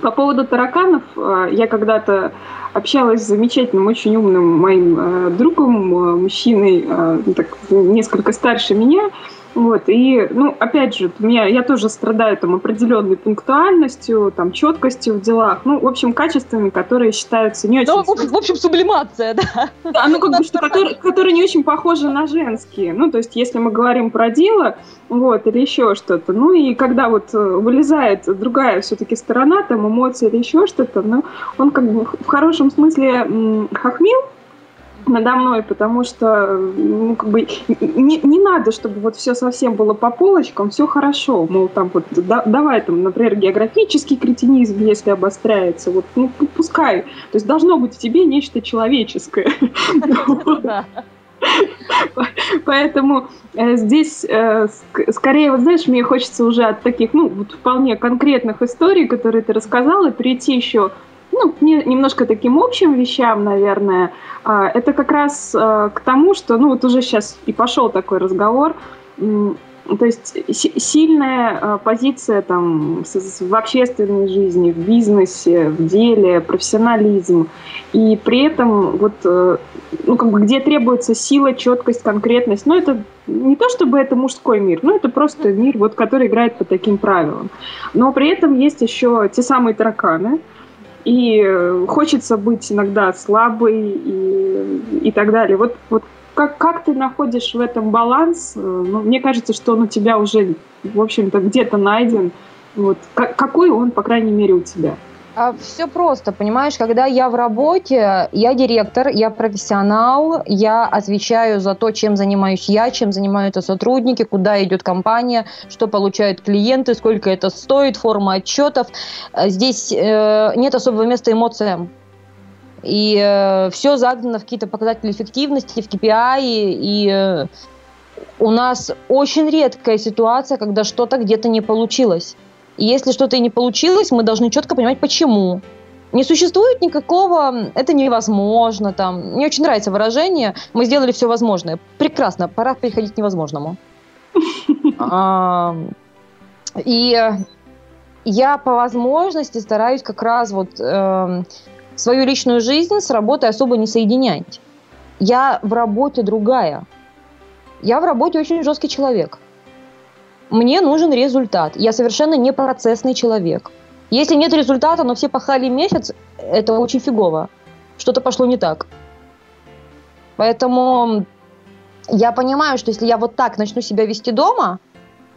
по поводу тараканов, э, я когда-то общалась с замечательным, очень умным моим э, другом, мужчиной, так, несколько старше меня, вот, и, ну, опять же, меня, я тоже страдаю там определенной пунктуальностью, там, четкостью в делах, ну, в общем, качествами, которые считаются не очень... Ну, в, в общем, сублимация, да. Да, ну, как бы, что, которые, которые не очень похожи на женские. Ну, то есть, если мы говорим про дело, вот, или еще что-то, ну, и когда вот э, вылезает другая все-таки сторона, там, эмоции или еще что-то, ну, он как бы в хорошем смысле хохмил, надо мной, потому что ну, как бы не, не надо, чтобы вот все совсем было по полочкам, все хорошо, мол, там вот да, давай там, например, географический кретинизм, если обостряется, вот ну пускай, то есть должно быть в тебе нечто человеческое. Поэтому э, здесь э, скорее, вот знаешь, мне хочется уже от таких, ну, вот вполне конкретных историй, которые ты рассказала, перейти еще ну, не, немножко таким общим вещам, наверное, а, это как раз а, к тому, что, ну, вот уже сейчас и пошел такой разговор, то есть сильная а, позиция там в общественной жизни, в бизнесе, в деле, профессионализм. И при этом вот, э, ну, как бы где требуется сила, четкость, конкретность, ну, это не то чтобы это мужской мир, ну, это просто мир, вот, который играет по таким правилам. Но при этом есть еще те самые тараканы, и хочется быть иногда слабой и, и так далее. Вот, вот как, как ты находишь в этом баланс? Ну, мне кажется, что он у тебя уже, в общем-то, где-то найден. Вот. Как, какой он, по крайней мере, у тебя? А все просто, понимаешь, когда я в работе, я директор, я профессионал, я отвечаю за то, чем занимаюсь я, чем занимаются сотрудники, куда идет компания, что получают клиенты, сколько это стоит, форма отчетов. Здесь э, нет особого места эмоциям. И э, все загнано в какие-то показатели эффективности, в KPI, и э, у нас очень редкая ситуация, когда что-то где-то не получилось. И если что-то и не получилось, мы должны четко понимать, почему. Не существует никакого, это невозможно, там, мне очень нравится выражение, мы сделали все возможное. Прекрасно, пора переходить к невозможному. И я по возможности стараюсь как раз вот эм, свою личную жизнь с работой особо не соединять. Я в работе другая. Я в работе очень жесткий человек. Мне нужен результат. Я совершенно не процессный человек. Если нет результата, но все пахали месяц, это очень фигово. Что-то пошло не так. Поэтому я понимаю, что если я вот так начну себя вести дома,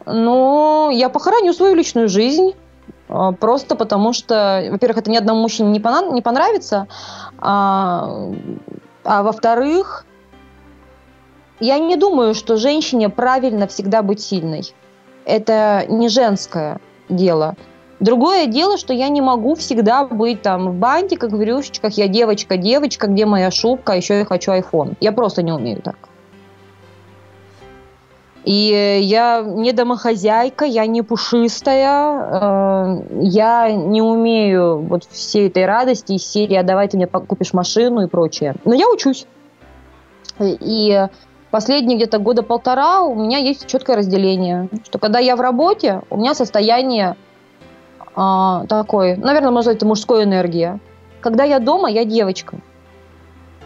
ну, я похороню свою личную жизнь. А, просто потому что, во-первых, это ни одному мужчине не, понравится, а, а во-вторых, я не думаю, что женщине правильно всегда быть сильной это не женское дело. Другое дело, что я не могу всегда быть там в бантиках, в рюшечках, я девочка, девочка, где моя шубка, а еще я хочу iPhone. Я просто не умею так. И я не домохозяйка, я не пушистая, э, я не умею вот всей этой радости из серии «А давай ты мне купишь машину» и прочее. Но я учусь. И последние где-то года полтора у меня есть четкое разделение, что когда я в работе, у меня состояние а, такое, наверное, сказать, это мужской энергия. Когда я дома, я девочка.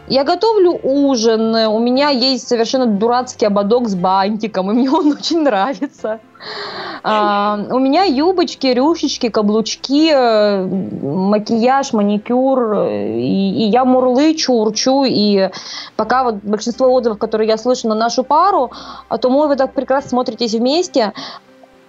Я готовлю ужин, у меня есть совершенно дурацкий ободок с бантиком, и мне он очень нравится. А, у меня юбочки, рюшечки, каблучки, э, макияж, маникюр, и, и я мурлычу, урчу, и пока вот большинство отзывов, которые я слышу на нашу пару, о том, ой, вы так прекрасно смотритесь вместе,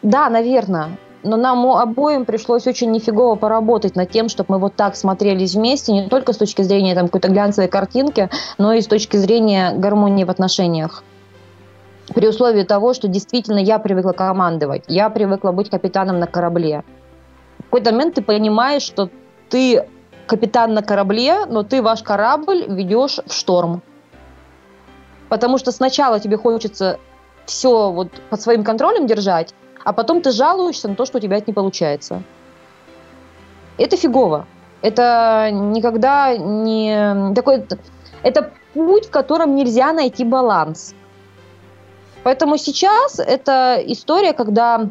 да, наверное, но нам обоим пришлось очень нифигово поработать над тем, чтобы мы вот так смотрелись вместе, не только с точки зрения там, какой-то глянцевой картинки, но и с точки зрения гармонии в отношениях. При условии того, что действительно я привыкла командовать, я привыкла быть капитаном на корабле. В какой-то момент ты понимаешь, что ты капитан на корабле, но ты ваш корабль ведешь в шторм. Потому что сначала тебе хочется все вот под своим контролем держать, а потом ты жалуешься на то, что у тебя это не получается. Это фигово. Это никогда не... Такой... Это путь, в котором нельзя найти баланс. Поэтому сейчас это история, когда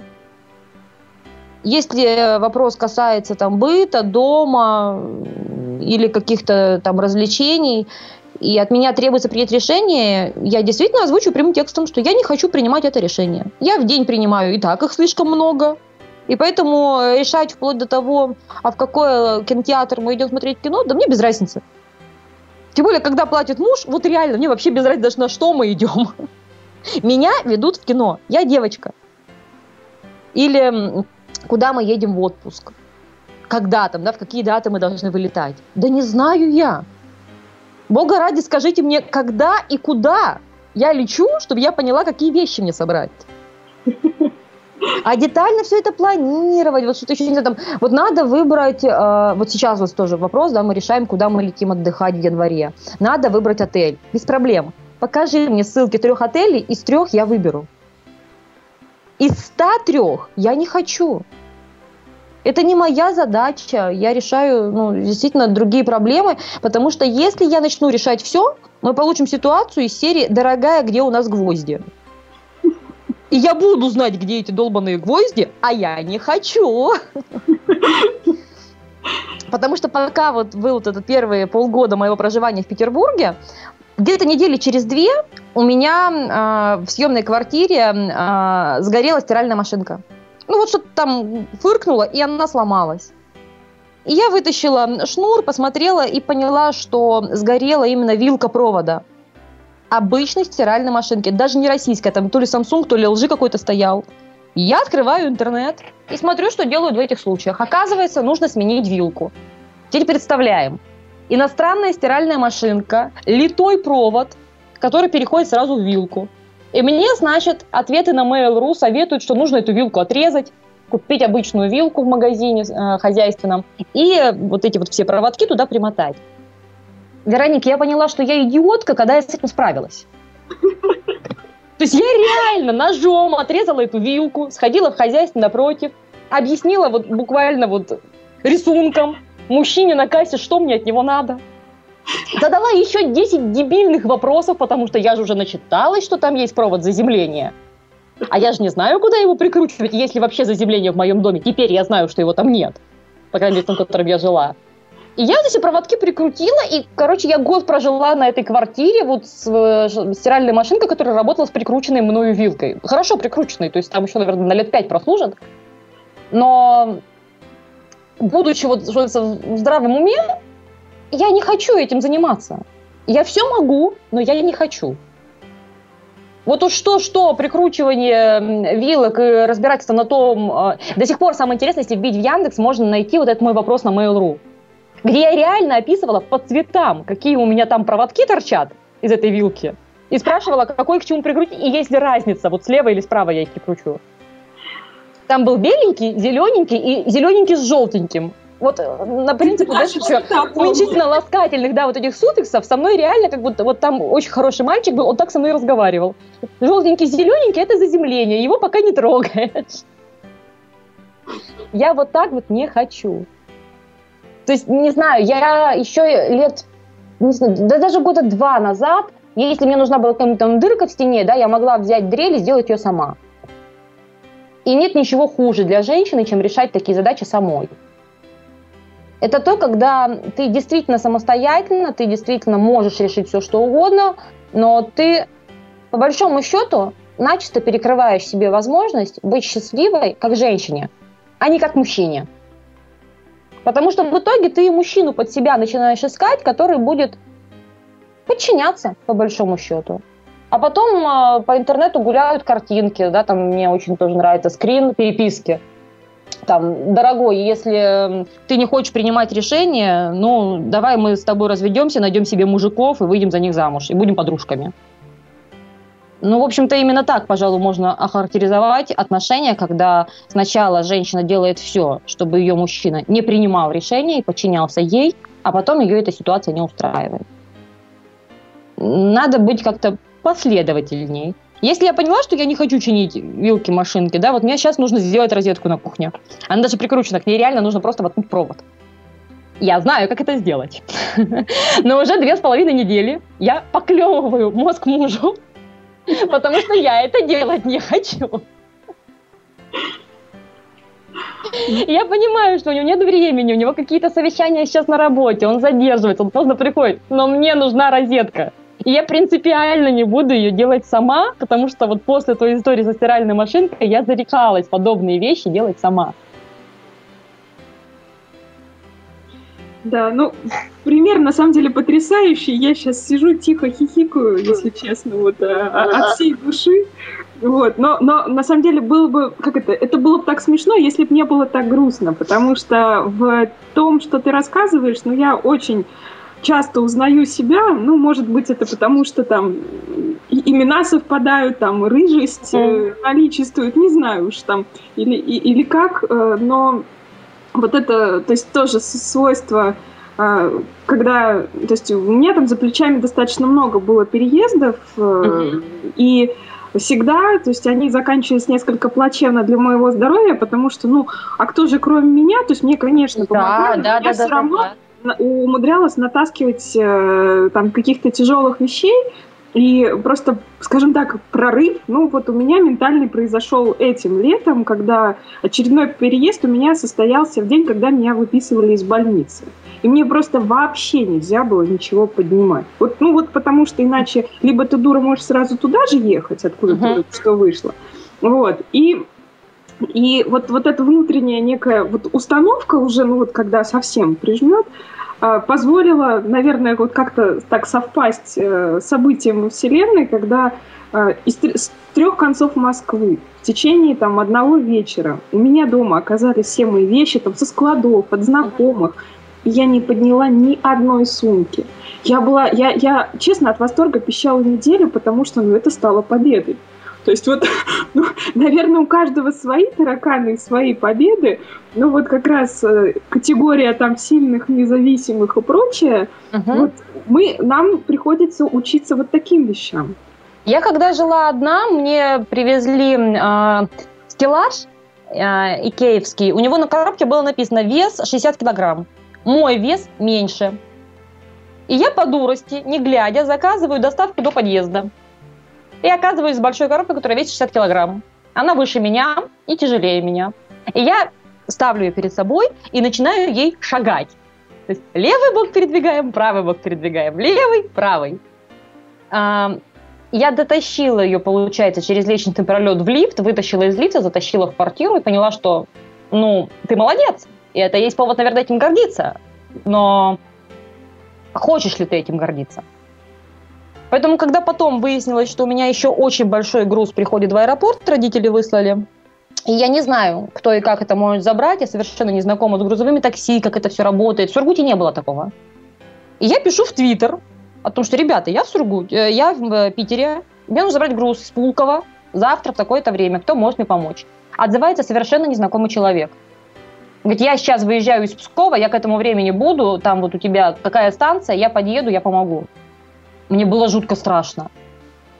если вопрос касается там быта, дома или каких-то там развлечений, и от меня требуется принять решение, я действительно озвучу прямым текстом, что я не хочу принимать это решение. Я в день принимаю и так их слишком много. И поэтому решать вплоть до того, а в какой кинотеатр мы идем смотреть кино, да мне без разницы. Тем более, когда платит муж, вот реально, мне вообще без разницы даже на что мы идем. Меня ведут в кино. Я девочка. Или куда мы едем в отпуск. Когда там, да, в какие даты мы должны вылетать. Да не знаю я. Бога ради, скажите мне, когда и куда я лечу, чтобы я поняла, какие вещи мне собрать. А детально все это планировать, вот что-то еще не знаю, там, вот надо выбрать, э, вот сейчас у вас тоже вопрос, да, мы решаем, куда мы летим отдыхать в январе. Надо выбрать отель, без проблем. Покажи мне ссылки трех отелей, из трех я выберу. Из ста трех я не хочу. Это не моя задача. Я решаю ну, действительно другие проблемы, потому что если я начну решать все, мы получим ситуацию из серии «Дорогая, где у нас гвозди?» И я буду знать, где эти долбанные гвозди, а я не хочу. Потому что пока вот был этот первые полгода моего проживания в Петербурге, где-то недели через две у меня э, в съемной квартире э, сгорела стиральная машинка. Ну вот что-то там фыркнуло, и она сломалась. И я вытащила шнур, посмотрела и поняла, что сгорела именно вилка провода. Обычной стиральной машинки, даже не российская, там то ли Samsung, то ли LG какой-то стоял. Я открываю интернет и смотрю, что делают в этих случаях. Оказывается, нужно сменить вилку. Теперь представляем. Иностранная стиральная машинка, литой провод, который переходит сразу в вилку. И мне, значит, ответы на Mail.ru советуют, что нужно эту вилку отрезать, купить обычную вилку в магазине э, хозяйственном и вот эти вот все проводки туда примотать. Вероника, я поняла, что я идиотка, когда я с этим справилась. То есть я реально ножом отрезала эту вилку, сходила в хозяйство напротив, объяснила вот буквально вот рисунком мужчине на кассе, что мне от него надо. Задала еще 10 дебильных вопросов, потому что я же уже начиталась, что там есть провод заземления. А я же не знаю, куда его прикручивать, если вообще заземление в моем доме. Теперь я знаю, что его там нет. По крайней мере, в том, в котором я жила. И я эти проводки прикрутила, и, короче, я год прожила на этой квартире вот с э, стиральной машинкой, которая работала с прикрученной мною вилкой. Хорошо прикрученной, то есть там еще, наверное, на лет пять прослужит. Но, будучи вот в здравом уме, я не хочу этим заниматься. Я все могу, но я не хочу. Вот уж что-что, прикручивание вилок и разбирательство на том... Э, до сих пор самое интересное, если вбить в Яндекс, можно найти вот этот мой вопрос на Mail.ru, где я реально описывала по цветам, какие у меня там проводки торчат из этой вилки, и спрашивала, какой к чему прикрутить, и есть ли разница, вот слева или справа я их прикручу. Там был беленький, зелененький и зелененький с желтеньким вот э, на принципе дальше еще уменьшительно-ласкательных, да, вот этих суффиксов со мной реально как будто вот там очень хороший мальчик был, он так со мной разговаривал. Желтенький, зелененький – это заземление, его пока не трогаешь. Я вот так вот не хочу. То есть, не знаю, я еще лет, не знаю, да даже года два назад, если мне нужна была какая-то дырка в стене, да, я могла взять дрель и сделать ее сама. И нет ничего хуже для женщины, чем решать такие задачи самой. Это то, когда ты действительно самостоятельно, ты действительно можешь решить все, что угодно, но ты, по большому счету, начисто перекрываешь себе возможность быть счастливой как женщине, а не как мужчине. Потому что в итоге ты мужчину под себя начинаешь искать, который будет подчиняться, по большому счету. А потом э, по интернету гуляют картинки, да, там мне очень тоже нравится скрин переписки там, дорогой, если ты не хочешь принимать решение, ну, давай мы с тобой разведемся, найдем себе мужиков и выйдем за них замуж, и будем подружками. Ну, в общем-то, именно так, пожалуй, можно охарактеризовать отношения, когда сначала женщина делает все, чтобы ее мужчина не принимал решения и подчинялся ей, а потом ее эта ситуация не устраивает. Надо быть как-то последовательней. Если я поняла, что я не хочу чинить вилки, машинки, да, вот мне сейчас нужно сделать розетку на кухне. Она даже прикручена, к ней реально нужно просто воткнуть провод. Я знаю, как это сделать. Но уже две с половиной недели я поклевываю мозг мужу, потому что я это делать не хочу. Я понимаю, что у него нет времени, у него какие-то совещания сейчас на работе, он задерживается, он поздно приходит, но мне нужна розетка. И я принципиально не буду ее делать сама, потому что вот после той истории со стиральной машинкой я зарекалась подобные вещи делать сама. Да, ну, пример на самом деле потрясающий. Я сейчас сижу тихо хихикаю, если честно, вот а, а, от всей души. Вот, но, но на самом деле было бы, как это, это было бы так смешно, если бы не было так грустно, потому что в том, что ты рассказываешь, ну, я очень часто узнаю себя, ну, может быть, это потому, что там имена совпадают, там рыжесть mm. наличествует, не знаю уж там, или, и, или как, э, но вот это, то есть тоже свойство, э, когда, то есть у меня там за плечами достаточно много было переездов, mm-hmm. и всегда, то есть они заканчивались несколько плачевно для моего здоровья, потому что, ну, а кто же кроме меня, то есть мне, конечно, помогает, да, да, да, все да, равно да умудрялась натаскивать э, там каких-то тяжелых вещей, и просто, скажем так, прорыв, ну вот у меня ментальный произошел этим летом, когда очередной переезд у меня состоялся в день, когда меня выписывали из больницы. И мне просто вообще нельзя было ничего поднимать. Вот, ну вот потому что иначе либо ты дура можешь сразу туда же ехать, откуда uh-huh. ты что вышло. Вот. И и вот, вот эта внутренняя некая вот установка уже, ну вот когда совсем прижмет, а, позволило, наверное, вот как-то так совпасть э, событиям Вселенной, когда а, из с трех концов Москвы в течение там одного вечера у меня дома оказались все мои вещи там со складов, от знакомых, я не подняла ни одной сумки. Я была, я, я честно от восторга пищала неделю, потому что ну, это стало победой. То есть вот, ну, наверное, у каждого свои тараканы и свои победы, но вот как раз э, категория там сильных, независимых и прочее, угу. вот мы, нам приходится учиться вот таким вещам. Я когда жила одна, мне привезли э, стеллаж э, икеевский. У него на коробке было написано вес 60 килограмм. Мой вес меньше. И я по дурости, не глядя, заказываю доставку до подъезда. И оказываюсь с большой коробкой, которая весит 60 килограмм. Она выше меня и тяжелее меня. И я ставлю ее перед собой и начинаю ей шагать. То есть левый бок передвигаем, правый бок передвигаем, левый, правый. А, я дотащила ее, получается, через лестничный пролет в лифт, вытащила из лифта, затащила в квартиру и поняла, что, ну, ты молодец. И это есть повод, наверное, этим гордиться. Но хочешь ли ты этим гордиться? Поэтому, когда потом выяснилось, что у меня еще очень большой груз приходит в аэропорт, родители выслали, и я не знаю, кто и как это может забрать, я совершенно не знакома с грузовыми такси, как это все работает. В Сургуте не было такого. И я пишу в Твиттер о том, что, ребята, я в Сургуте, э, я в э, Питере, мне нужно забрать груз с Пулково завтра в такое-то время, кто может мне помочь? Отзывается совершенно незнакомый человек. Говорит, я сейчас выезжаю из Пскова, я к этому времени буду, там вот у тебя какая станция, я подъеду, я помогу. Мне было жутко страшно.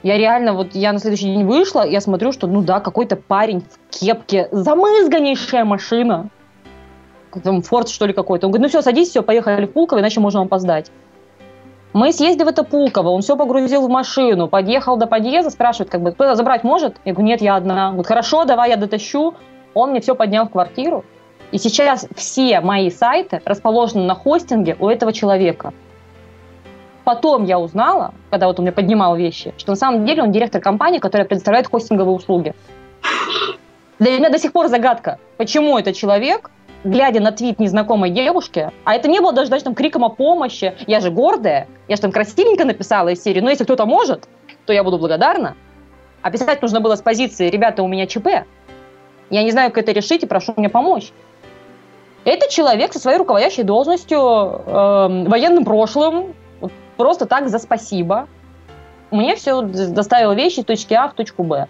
Я реально, вот я на следующий день вышла, я смотрю, что, ну да, какой-то парень в кепке, замызганнейшая машина. Там Форд, что ли, какой-то. Он говорит, ну все, садись, все, поехали в Пулково, иначе можем опоздать. Мы съездили в это Пулково, он все погрузил в машину, подъехал до подъезда, спрашивает, как бы, кто-то забрать может? Я говорю, нет, я одна. Вот хорошо, давай я дотащу. Он мне все поднял в квартиру. И сейчас все мои сайты расположены на хостинге у этого человека потом я узнала, когда вот он мне поднимал вещи, что на самом деле он директор компании, которая предоставляет хостинговые услуги. Для меня до сих пор загадка, почему этот человек, глядя на твит незнакомой девушки, а это не было даже, даже там криком о помощи, я же гордая, я же там красивенько написала из серии, но если кто-то может, то я буду благодарна. А писать нужно было с позиции «ребята, у меня ЧП», я не знаю, как это решить и прошу мне помочь. Это человек со своей руководящей должностью, э, военным прошлым, просто так за спасибо. Мне все доставило вещи из точки А в точку Б.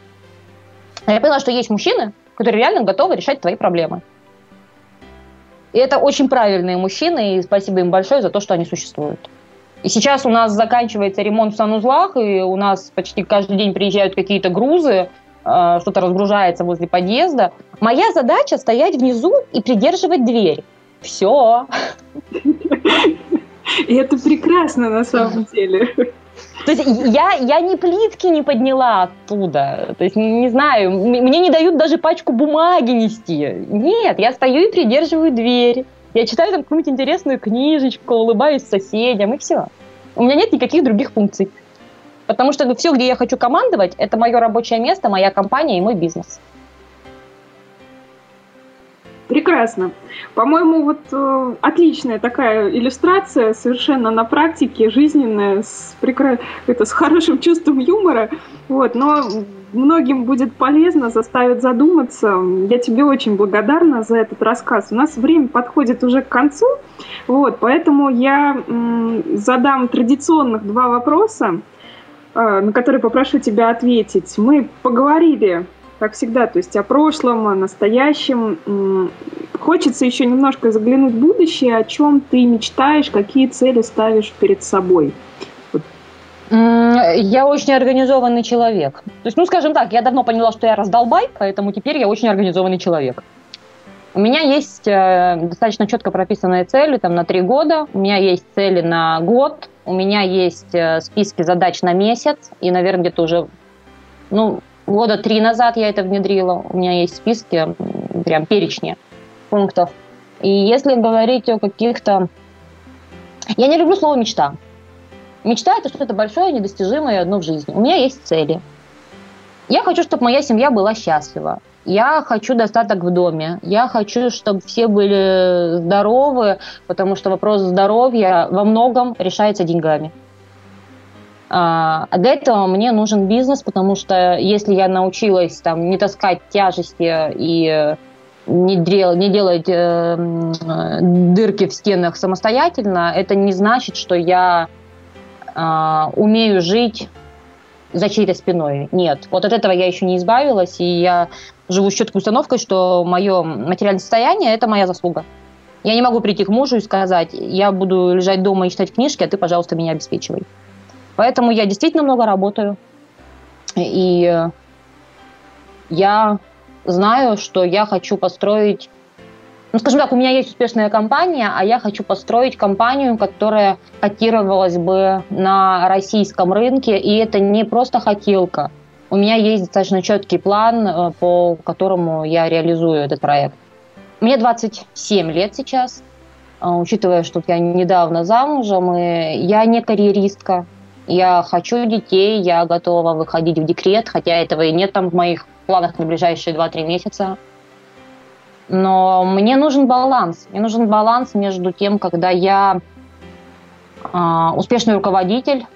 Я поняла, что есть мужчины, которые реально готовы решать твои проблемы. И это очень правильные мужчины, и спасибо им большое за то, что они существуют. И сейчас у нас заканчивается ремонт в санузлах, и у нас почти каждый день приезжают какие-то грузы, э, что-то разгружается возле подъезда. Моя задача стоять внизу и придерживать дверь. Все. И это прекрасно на самом деле. То есть я, я ни плитки не подняла оттуда. То есть, не знаю, мне не дают даже пачку бумаги нести. Нет, я стою и придерживаю дверь. Я читаю там какую-нибудь интересную книжечку, улыбаюсь соседям, и все. У меня нет никаких других функций. Потому что все, где я хочу командовать, это мое рабочее место, моя компания и мой бизнес. Прекрасно. По-моему, вот э, отличная такая иллюстрация, совершенно на практике, жизненная, с, прекра... это, с хорошим чувством юмора. Вот, но многим будет полезно, заставит задуматься. Я тебе очень благодарна за этот рассказ. У нас время подходит уже к концу, вот, поэтому я м, задам традиционных два вопроса, э, на которые попрошу тебя ответить. Мы поговорили как всегда, то есть о прошлом, о настоящем. Хочется еще немножко заглянуть в будущее, о чем ты мечтаешь, какие цели ставишь перед собой. Я очень организованный человек. То есть, ну, скажем так, я давно поняла, что я раздолбай, поэтому теперь я очень организованный человек. У меня есть э, достаточно четко прописанные цели там, на три года, у меня есть цели на год, у меня есть э, списки задач на месяц, и, наверное, где-то уже ну, года три назад я это внедрила. У меня есть списки, прям перечни пунктов. И если говорить о каких-то... Я не люблю слово «мечта». Мечта – это что-то большое, недостижимое одно в жизни. У меня есть цели. Я хочу, чтобы моя семья была счастлива. Я хочу достаток в доме. Я хочу, чтобы все были здоровы, потому что вопрос здоровья во многом решается деньгами. А для этого мне нужен бизнес, потому что если я научилась там не таскать тяжести и не, дел, не делать э, дырки в стенах самостоятельно, это не значит, что я э, умею жить за чьей-то спиной. Нет, вот от этого я еще не избавилась, и я живу с четкой установкой, что мое материальное состояние – это моя заслуга. Я не могу прийти к мужу и сказать, я буду лежать дома и читать книжки, а ты, пожалуйста, меня обеспечивай. Поэтому я действительно много работаю. И я знаю, что я хочу построить ну, скажем так, у меня есть успешная компания, а я хочу построить компанию, которая котировалась бы на российском рынке, и это не просто хотелка. У меня есть достаточно четкий план, э, по которому я реализую этот проект. Мне 27 лет сейчас, э, учитывая, что я недавно замужем, и я не карьеристка, я хочу детей, я готова выходить в декрет, хотя этого и нет там в моих планах на ближайшие 2-3 месяца. Но мне нужен баланс. Мне нужен баланс между тем, когда я э, успешный руководитель,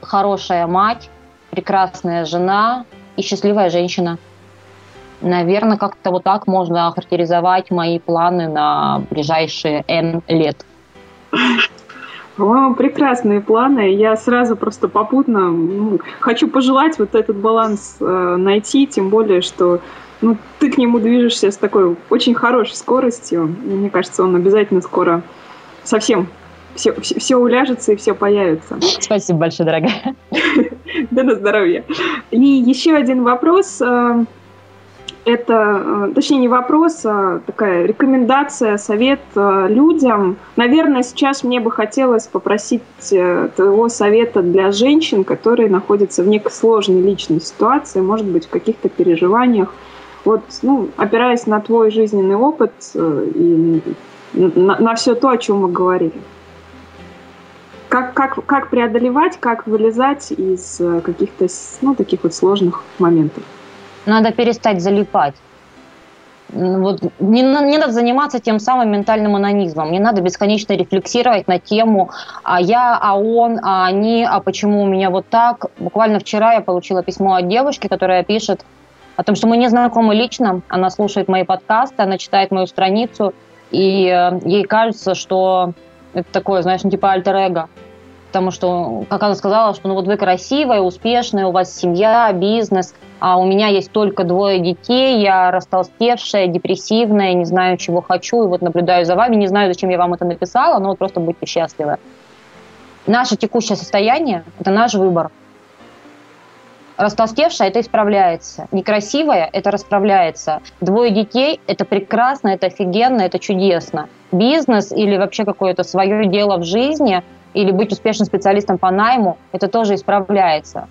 хорошая мать, прекрасная жена и счастливая женщина. Наверное, как-то вот так можно охарактеризовать мои планы на ближайшие N лет. По-моему, прекрасные планы. Я сразу просто попутно ну, хочу пожелать вот этот баланс э, найти, тем более, что ну, ты к нему движешься с такой очень хорошей скоростью. Мне кажется, он обязательно скоро совсем все, все, все уляжется и все появится. Спасибо большое, дорогая. Да на здоровье. И еще один вопрос. Это, э, точнее, не вопрос, а такая рекомендация, совет э, людям. Наверное, сейчас мне бы хотелось попросить э, твоего совета для женщин, которые находятся в некой сложной личной ситуации, может быть, в каких-то переживаниях. Вот, ну, опираясь на твой жизненный опыт и на, на все то, о чем мы говорили. Как, как, как преодолевать, как вылезать из каких-то ну, таких вот сложных моментов? Надо перестать залипать. Вот, не, не надо заниматься тем самым ментальным анонизмом. Не надо бесконечно рефлексировать на тему «а я», «а он», «а они», «а почему у меня вот так». Буквально вчера я получила письмо от девушки, которая пишет о том, что мы не знакомы лично, она слушает мои подкасты, она читает мою страницу, и э, ей кажется, что это такое, знаешь, ну, типа альтер-эго. Потому что, как она сказала, что ну вот вы красивая, успешная, у вас семья, бизнес – а у меня есть только двое детей, я растолстевшая, депрессивная, не знаю, чего хочу, и вот наблюдаю за вами, не знаю, зачем я вам это написала, но вот просто будьте счастливы. Наше текущее состояние – это наш выбор. Растолстевшая – это исправляется. Некрасивая – это расправляется. Двое детей – это прекрасно, это офигенно, это чудесно. Бизнес или вообще какое-то свое дело в жизни или быть успешным специалистом по найму – это тоже исправляется.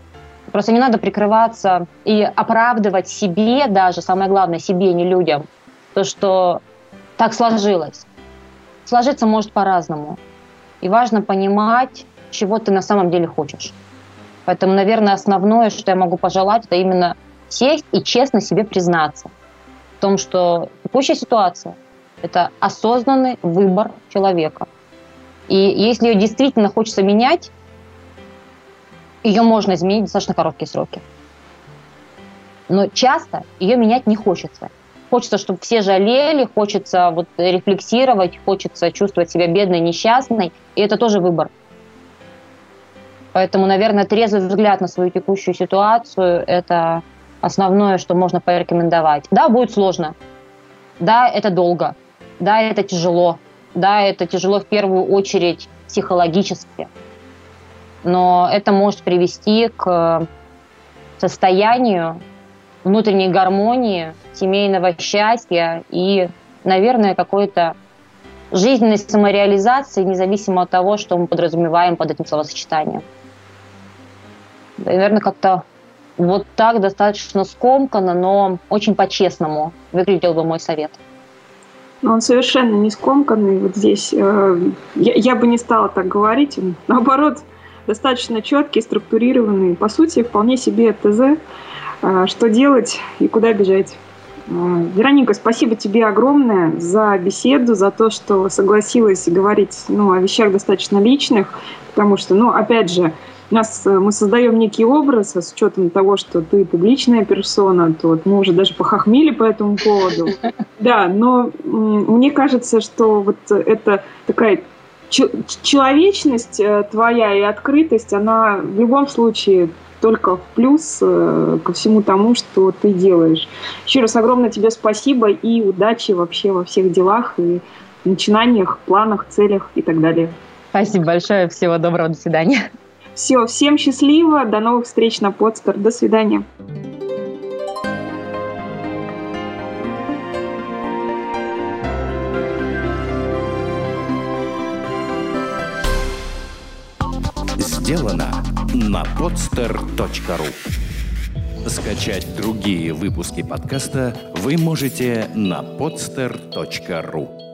Просто не надо прикрываться и оправдывать себе даже, самое главное, себе, не людям, то, что так сложилось. Сложиться может по-разному. И важно понимать, чего ты на самом деле хочешь. Поэтому, наверное, основное, что я могу пожелать, это именно сесть и честно себе признаться в том, что текущая ситуация – это осознанный выбор человека. И если ее действительно хочется менять, ее можно изменить в достаточно короткие сроки. Но часто ее менять не хочется. Хочется, чтобы все жалели, хочется вот рефлексировать, хочется чувствовать себя бедной, несчастной, и это тоже выбор. Поэтому, наверное, трезвый взгляд на свою текущую ситуацию – это основное, что можно порекомендовать. Да, будет сложно. Да, это долго. Да, это тяжело. Да, это тяжело в первую очередь психологически но это может привести к состоянию внутренней гармонии, семейного счастья и, наверное, какой-то жизненной самореализации, независимо от того, что мы подразумеваем под этим словосочетанием. Наверное, как-то вот так достаточно скомканно, но очень по-честному выглядел бы мой совет. Он совершенно не скомканный. Вот здесь э, я, я бы не стала так говорить. Наоборот, достаточно четкий, структурированный, по сути, вполне себе ТЗ, а, что делать и куда бежать. Вероника, спасибо тебе огромное за беседу, за то, что согласилась говорить ну, о вещах достаточно личных, потому что, ну, опять же, нас, э, мы создаем некий образ, а с учетом того, что ты публичная персона, то вот мы уже даже похохмели по этому поводу. Да, но мне кажется, что вот это такая человечность э, твоя и открытость, она в любом случае только в плюс э, ко всему тому, что ты делаешь. Еще раз огромное тебе спасибо и удачи вообще во всех делах и начинаниях, планах, целях и так далее. Спасибо большое, всего доброго, до свидания. Все, всем счастливо, до новых встреч на подстер, до свидания. Сделано на podster.ru Скачать другие выпуски подкаста вы можете на podster.ru